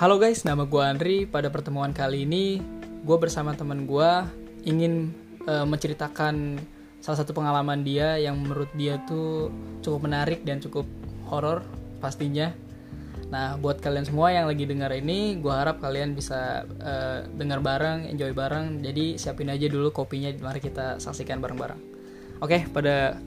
Halo guys, nama gue Andri. Pada pertemuan kali ini, gue bersama teman gue ingin uh, menceritakan salah satu pengalaman dia yang menurut dia tuh cukup menarik dan cukup horor pastinya. Nah, buat kalian semua yang lagi dengar ini, gue harap kalian bisa uh, dengar bareng, enjoy bareng. Jadi siapin aja dulu kopinya, mari kita saksikan bareng-bareng. Oke, pada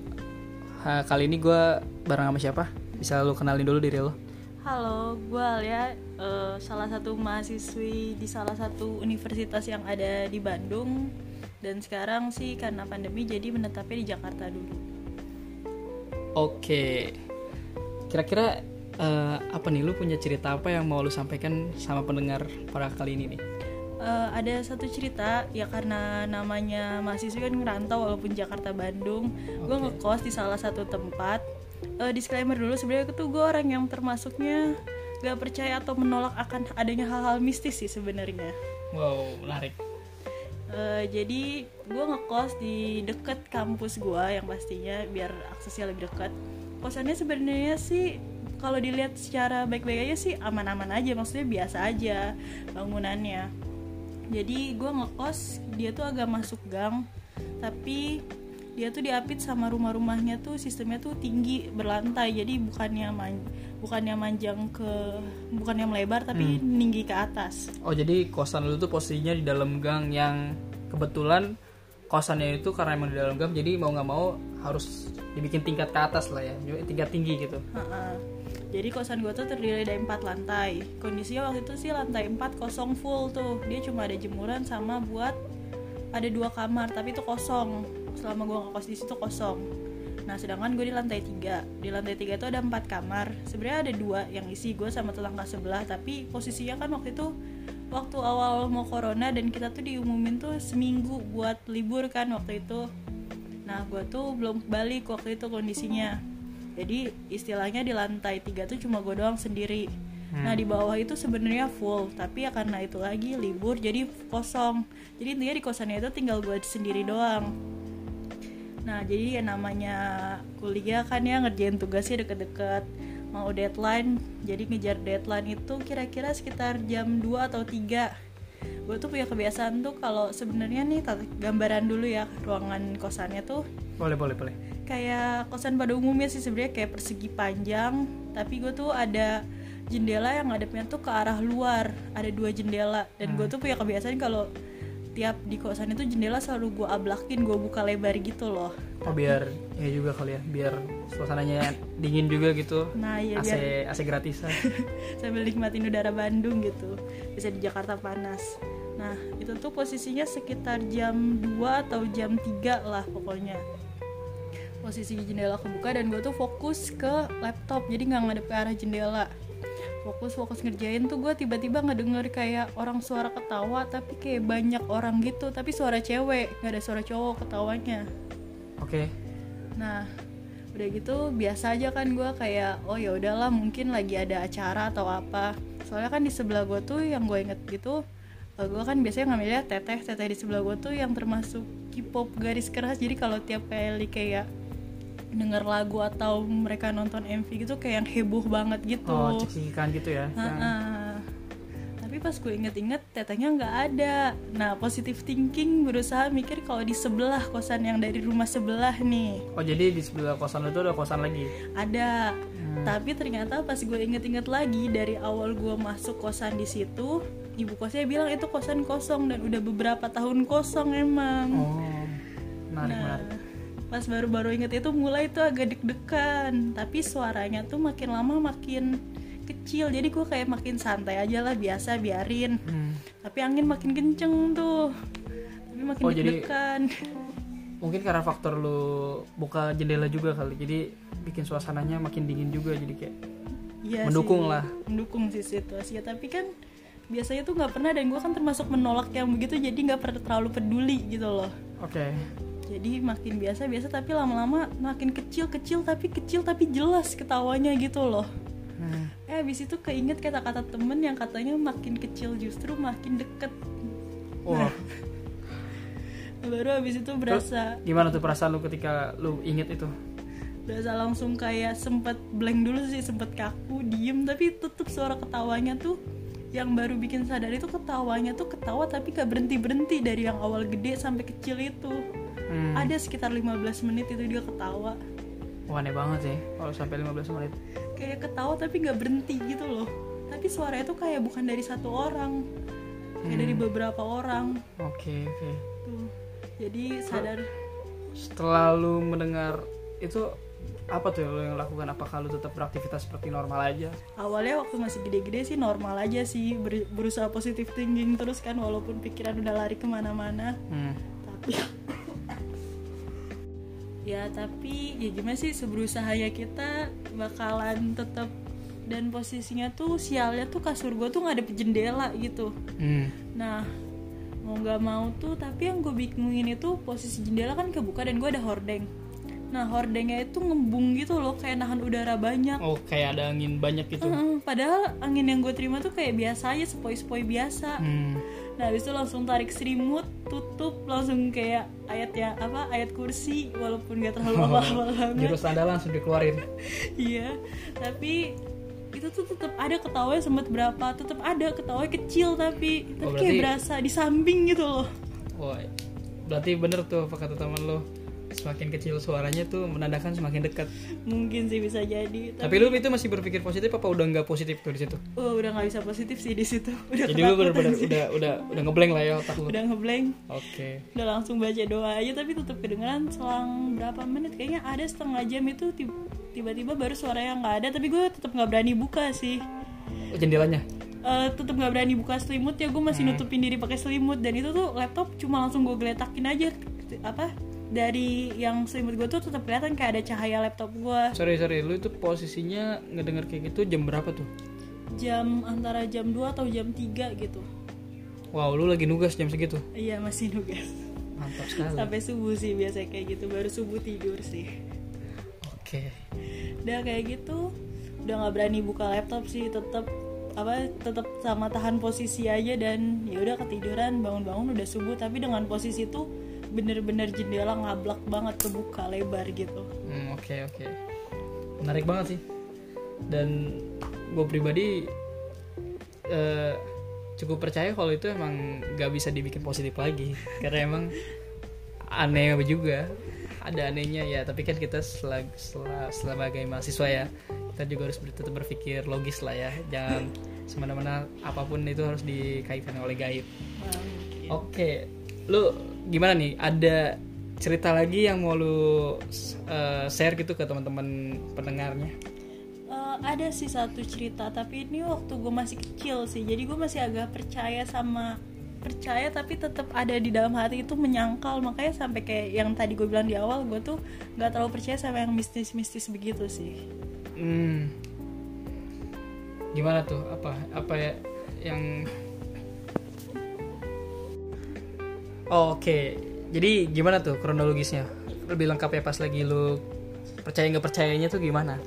uh, kali ini gue bareng sama siapa? Bisa lu kenalin dulu diri lo. Halo, gue Alia, uh, salah satu mahasiswi di salah satu universitas yang ada di Bandung dan sekarang sih karena pandemi jadi menetapnya di Jakarta dulu. Oke, kira-kira uh, apa nih lu punya cerita apa yang mau lu sampaikan sama pendengar pada kali ini nih? Uh, ada satu cerita ya karena namanya mahasiswa kan ngerantau walaupun Jakarta Bandung, okay. gue ngekos di salah satu tempat uh, disclaimer dulu sebenarnya tuh gue orang yang termasuknya gak percaya atau menolak akan adanya hal-hal mistis sih sebenarnya. Wow, menarik. Uh, jadi gue ngekos di deket kampus gue yang pastinya biar aksesnya lebih dekat. Kosannya sebenarnya sih kalau dilihat secara baik-baik aja sih aman-aman aja, maksudnya biasa aja bangunannya. Jadi gue ngekos dia tuh agak masuk gang, tapi dia tuh diapit sama rumah-rumahnya tuh sistemnya tuh tinggi berlantai. Jadi bukannya man bukannya manjang ke bukannya melebar tapi hmm. tinggi ke atas. Oh jadi kosan lu tuh posisinya di dalam gang yang kebetulan kosannya itu karena emang di dalam gang jadi mau nggak mau harus dibikin tingkat ke atas lah ya tingkat tinggi gitu. Ha -ha. jadi kosan gue tuh terdiri dari empat lantai. Kondisinya waktu itu sih lantai empat kosong full tuh. Dia cuma ada jemuran sama buat ada dua kamar tapi itu kosong selama gue ngekos di situ kosong. Nah sedangkan gue di lantai tiga. Di lantai tiga itu ada empat kamar. Sebenarnya ada dua yang isi gue sama tetangga sebelah tapi posisinya kan waktu itu waktu awal mau corona dan kita tuh diumumin tuh seminggu buat libur kan waktu itu. Nah gue tuh belum balik waktu itu kondisinya. Jadi istilahnya di lantai tiga tuh cuma gue doang sendiri. Nah di bawah itu sebenarnya full, tapi ya karena itu lagi libur jadi kosong. Jadi intinya di kosannya itu tinggal gue sendiri doang. Nah jadi ya namanya kuliah kan ya ngerjain tugasnya deket-deket mau deadline jadi ngejar deadline itu kira-kira sekitar jam 2 atau 3 gue tuh punya kebiasaan tuh kalau sebenarnya nih gambaran dulu ya ruangan kosannya tuh. Boleh boleh boleh. Kayak kosan pada umumnya sih sebenarnya kayak persegi panjang tapi gue tuh ada jendela yang ngadepnya tuh ke arah luar ada dua jendela. Dan hmm. gue tuh punya kebiasaan kalau tiap di kosan itu jendela selalu gue ablakin gue buka lebar gitu loh. Oh biar ya juga kali ya biar suasananya dingin juga gitu. Nah iya AC biar... AC gratisan. Sambil nikmatin udara Bandung gitu bisa di Jakarta panas. Nah itu tuh posisinya sekitar jam 2 atau jam 3 lah pokoknya. Posisi jendela kebuka dan gue tuh fokus ke laptop jadi nggak ngadep ke arah jendela fokus fokus ngerjain tuh gue tiba-tiba ngedenger kayak orang suara ketawa tapi kayak banyak orang gitu tapi suara cewek nggak ada suara cowok ketawanya. Oke. Okay. nah udah gitu biasa aja kan gue kayak oh ya udahlah mungkin lagi ada acara atau apa. Soalnya kan di sebelah gue tuh yang gue inget gitu uh, gue kan biasanya ngambilnya teteh teteh di sebelah gue tuh yang termasuk K-pop garis keras. Jadi kalau tiap kali kayak denger lagu atau mereka nonton MV gitu kayak yang heboh banget gitu. Oh cekikan gitu ya? -uh. tapi pas gue inget-inget tetenya nggak ada. Nah positive thinking berusaha mikir kalau di sebelah kosan yang dari rumah sebelah nih. Oh jadi di sebelah kosan itu ada kosan lagi? Ada. Hmm. tapi ternyata pas gue inget-inget lagi dari awal gue masuk kosan di situ ibu kosnya bilang itu kosan kosong dan udah beberapa tahun kosong emang. Oh menarik nah, menarik pas baru-baru inget itu mulai tuh agak deg-degan. Tapi suaranya tuh makin lama makin kecil. Jadi gue kayak makin santai aja lah biasa biarin. Hmm. tapi angin makin kenceng tuh. Tapi makin oh, deg-degan. mungkin karena faktor lu buka jendela juga kali. Jadi bikin suasananya makin dingin juga jadi kayak iya mendukung sih, lah. Mendukung sih situasi. Ya tapi kan biasanya tuh nggak pernah dan gue kan termasuk menolak yang begitu jadi nggak pernah terlalu peduli gitu loh. Oke. okay jadi makin biasa biasa tapi lama-lama makin kecil kecil tapi kecil tapi jelas ketawanya gitu loh. Hmm. eh abis itu keinget kata-kata temen yang katanya makin kecil justru makin deket. Oh. nah, baru abis itu berasa Terus, gimana tuh perasaan lu ketika lu inget itu? Berasa langsung kayak sempet blank dulu sih sempet kaku diem. Tapi tetep suara ketawanya tuh yang baru bikin sadar itu ketawanya tuh ketawa tapi gak berhenti berhenti dari yang awal gede sampai kecil itu Hmm. ada sekitar 15 menit itu dia ketawa Wah, aneh banget sih kalau sampai 15 menit. kayak ketawa tapi gak berhenti gitu loh tapi suaranya tuh kayak bukan dari satu orang kayak dari beberapa orang Oke, oke. tuh jadi sadar Setelah lu mendengar itu apa tuh yang lu yang lakukan? Apakah lu tetap beraktivitas seperti normal aja? awalnya waktu masih gede-gede sih normal aja sih ber- berusaha positif thinking terus kan walaupun pikiran udah lari ke mana-mana Hmm. tapi ya tapi ya gimana sih seberusaha ya kita bakalan tetap dan posisinya tuh sialnya tuh kasur gue tuh nggak ada jendela gitu Hmm. nah mau nggak mau tuh tapi yang gue bingungin itu posisi jendela kan kebuka dan gue ada hordeng nah hordengnya itu ngembung gitu loh kayak nahan udara banyak Oh, kayak ada angin banyak gitu. Heeh, padahal angin yang gue terima tuh kayak biasa aja sepoi-sepoi biasa Hmm. Nah habis itu langsung tarik selimut, tutup, langsung kayak ayat ya apa ayat kursi walaupun gak terlalu hafal banget. Jurus anda langsung dikeluarin. Iya, tapi itu tuh tetap ada ketawanya sempat berapa, tetap ada ketawanya kecil tapi tapi Oh, kayak berasa di samping gitu loh. Wah, berarti bener tuh apa kata teman lo. Semakin kecil suaranya tuh menandakan semakin dekat. Mungkin sih bisa jadi. Tapi lu itu masih berpikir positif apa udah nggak positif tuh di situ? oh, udah nggak bisa positif sih di situ. Udah Jadi lu sih. udah udah udah ngeblank lah ya otak lu. udah ngeblank. Oke. udah langsung baca doa aja tapi tetap kedengeran selang berapa menit kayaknya ada setengah jam itu tib- tiba-tiba baru suara yang nggak ada tapi gue tetap nggak berani buka sih Oh, jendelanya. Eh tetap nggak berani buka selimut ya gue masih Hmm. nutupin diri pakai selimut dan itu tuh laptop cuma langsung gue geletakin aja apa dari yang selimut gue tuh tetap kelihatan kayak ada cahaya laptop gue Sorry sorry, lu itu posisinya ngedenger kayak gitu jam berapa tuh? jam antara jam 2 atau jam 3 gitu Wow, lu lagi nugas jam segitu. iya masih nugas Mantap sekali. sampai subuh sih biasa kayak gitu baru subuh tidur sih Oke. udah kayak gitu udah nggak berani buka laptop sih tetap apa tetap sama tahan posisi aja dan ya udah ketiduran bangun-bangun udah subuh tapi dengan posisi tuh bener-bener jendela ngablak banget kebuka lebar gitu Hmm, oke oke. Menarik banget sih. Dan gue pribadi eh, cukup percaya kalau itu emang gak bisa dibikin positif lagi karena emang aneh juga ada anehnya ya tapi kan kita selag, sela- sebagai mahasiswa ya kita juga harus tetap berpikir logis lah ya jangan semena-mena apa pun itu harus dikaitkan oleh gaib. Oke, lu gimana nih? Ada cerita lagi yang mau lu uh, share gitu ke teman-teman pendengarnya? Eh, ada sih satu cerita tapi ini waktu gue masih kecil sih jadi gue masih agak percaya sama percaya tapi tetap ada di dalam hati itu menyangkal makanya sampai kayak yang tadi gue bilang di awal gue tuh nggak terlalu percaya sama yang mistis-mistis begitu sih Hmm. Gimana tuh? Apa apa ya yang Oh, Oke, jadi gimana tuh kronologisnya? Lebih lengkap ya pas lagi lu percaya nggak percayanya tuh gimana?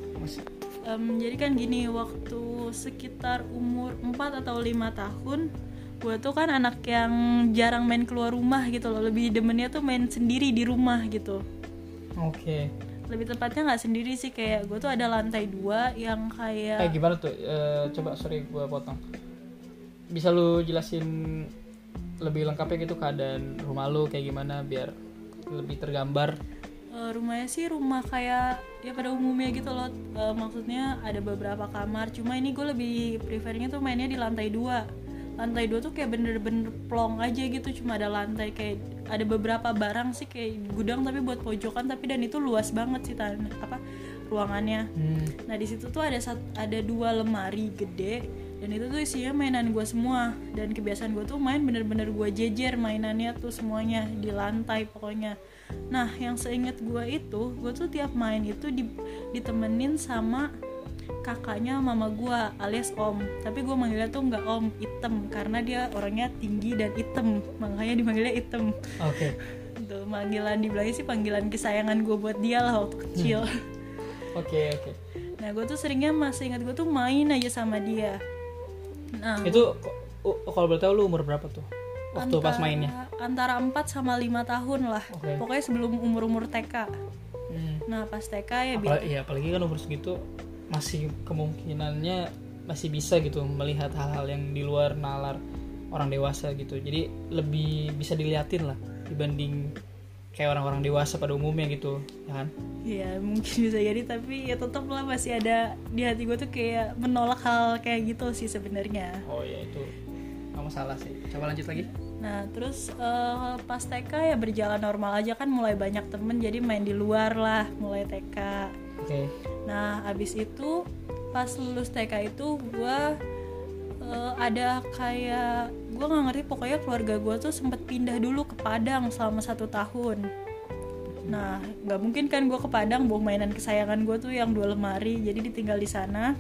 Em, jadi kan gini waktu sekitar umur 4 atau lima tahun gue tuh kan anak yang jarang main keluar rumah gitu loh lebih demennya tuh main sendiri di rumah gitu Oke. lebih tepatnya nggak sendiri sih kayak gue tuh ada lantai dua yang Eh kayak gimana tuh? Eh, coba sorry gua potong. Bisa lu jelasin lebih lengkapnya gitu keadaan rumah lu kayak gimana biar lebih tergambar. eh, rumahnya sih rumah kayak ya pada umumnya gitu loh Eh, maksudnya ada beberapa kamar cuma ini gue lebih prefernya tuh mainnya di lantai dua lantai dua tuh kayak bener-bener plong aja gitu cuma ada lantai kayak ada beberapa barang sih kayak gudang tapi buat pojokan tapi dan itu luas banget sih tan apa ruangannya Hmm. Nah di situ tuh ada sat- ada dua lemari gede dan itu tuh isinya mainan gue semua dan kebiasaan gue tuh main bener-bener gue jejer mainannya tuh semuanya di lantai pokoknya. Nah yang seingat gue itu gue tuh tiap main itu di- ditemenin sama kakaknya mama gue alias om tapi gue manggilnya tuh nggak om item karena dia orangnya tinggi dan item makanya dipanggilnya item Oke. tuh panggilan di belakang sih panggilan kesayangan gue buat dia lah waktu kecil Oke, oke. Nah gue tuh seringnya masih ingat gue tuh main aja sama dia. Nah Itu kalau boleh tahu lu umur berapa tuh? Waktu pas antara- mainnya. Antara 4 sama 5 tahun lah. Oke. Pokoknya sebelum umur-umur TK. Hmm. Nah pas TK ya Apalagi, iya, apalagi kan umur segitu masih kemungkinannya masih bisa gitu melihat hal-hal yang di luar nalar orang dewasa gitu jadi lebih bisa diliatin lah dibanding kayak orang-orang dewasa pada umumnya gitu ya kan? Ya mungkin bisa jadi tapi ya tetap lah masih ada di hati gue tuh kayak menolak hal kayak gitu sih sebenarnya. Oh ya itu nggak masalah sih. Coba lanjut lagi. Nah terus uh, pas TK ya berjalan normal aja kan mulai banyak temen jadi main di luar lah mulai TK oke. Okay. nah abis itu pas lulus TK itu gue uh, ada kayak gue nggak ngerti pokoknya keluarga gue tuh sempet pindah dulu ke Padang selama satu tahun. Nah nggak mungkin kan gue ke Padang bawa mainan kesayangan gue tuh yang dua lemari jadi ditinggal di sana.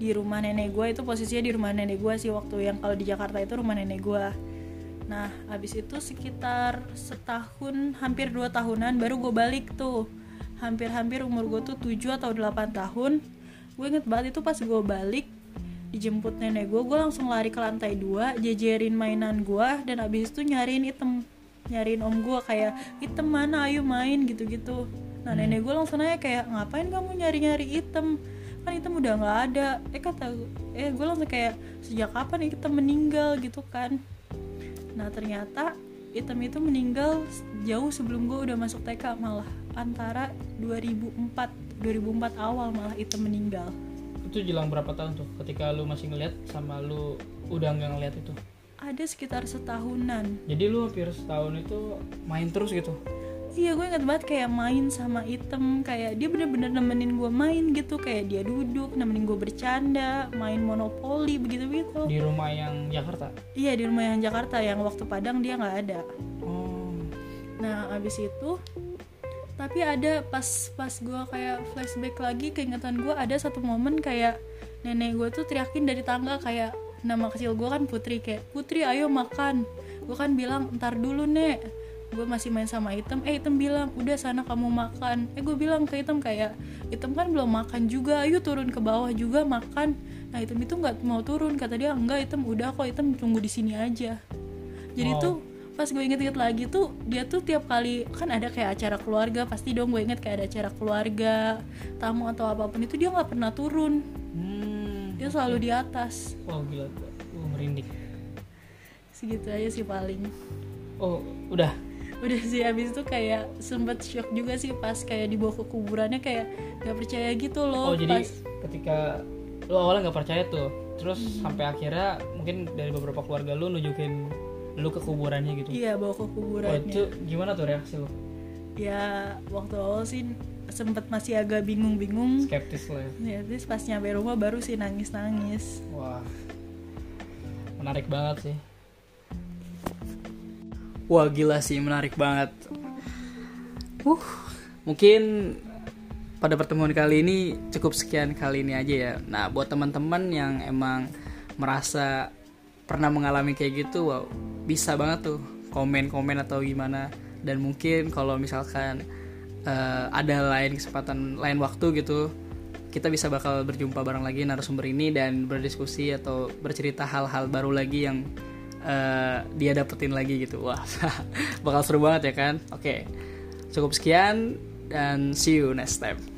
Di rumah nenek gue itu posisinya di rumah nenek gue sih waktu yang kalau di Jakarta itu rumah nenek gue nah abis itu sekitar setahun hampir dua tahunan baru gue balik tuh. Hampir-hampir umur gue tuh 7 atau 8 tahun. Gue inget banget itu pas gue balik dijemput nenek gue gue langsung lari ke lantai dua jejerin mainan gue dan abis itu nyariin item. Nyariin om gue kayak item mana? Ayo main gitu gitu nah nenek gue langsung nanya kayak ngapain kamu nyari nyari item? Kan item udah nggak ada. Eh kata eh gue langsung kayak sejak kapan item meninggal? gitu kan. Nah ternyata item itu meninggal jauh sebelum gue udah masuk TK malah antara 2004 2004 awal malah item meninggal itu jelang berapa tahun tuh ketika lu masih ngeliat sama lu udah nggak ngeliat itu? Ada sekitar setahunan. Jadi lu hampir setahun itu main terus gitu? Iya gue inget banget kayak main sama item kayak dia bener-bener nemenin gue main gitu kayak dia duduk nemenin gue bercanda main monopoli begitu begitu di rumah yang Jakarta? Iya di rumah yang Jakarta yang waktu Padang dia nggak ada. Oh. Nah abis itu tapi ada pas pas gue kayak flashback lagi keingatan gue ada satu momen kayak nenek gue tuh teriakin dari tangga kayak nama kecil gue kan Putri kayak Putri ayo makan. Gue kan bilang ntar dulu nek. Gue masih main sama Item. Eh Item bilang udah sana kamu makan. Eh gue bilang ke Item kayak Item kan belum makan juga ayo turun ke bawah juga makan. Nah Item itu nggak mau turun kata dia enggak Item udah kok Item tunggu di sini aja. Jadi Wow. tuh pas gue inget-inget lagi tuh dia tuh tiap kali kan ada kayak acara keluarga pasti dong gue inget kayak ada acara keluarga tamu atau apa pun itu dia nggak pernah turun hmm. dia selalu di atas oh gila gila. uh, merinding segitu aja sih paling oh udah udah sih abis itu kayak sempet shock juga sih pas kayak dibawa ke kuburannya kayak gak percaya gitu loh oh jadi pas ketika lu awalnya nggak percaya tuh terus Hmm. sampai akhirnya mungkin dari beberapa keluarga lu nunjukin lu ke kuburannya gitu? Iya bawa ke oh, kuburannya itu gimana tuh reaksi lu? Ya waktu awal sih sempet masih agak bingung-bingung. Skeptis lah ya. Ya terus pas nyampe rumah baru sih nangis-nangis. Wah, menarik banget sih. Wah gila sih, menarik banget. Uh, mungkin pada pertemuan kali ini cukup sekian kali ini aja ya. Nah, buat teman-teman yang emang merasa pernah mengalami kayak gitu, wow, bisa banget tuh komen-komen atau gimana. Dan mungkin kalau misalkan eh, ada lain kesempatan, lain waktu gitu, kita bisa bakal berjumpa bareng lagi narasumber ini dan berdiskusi atau bercerita hal-hal baru lagi yang eh, dia dapetin lagi gitu. Wah, bakal seru banget ya kan? Oke, cukup sekian dan see you next time.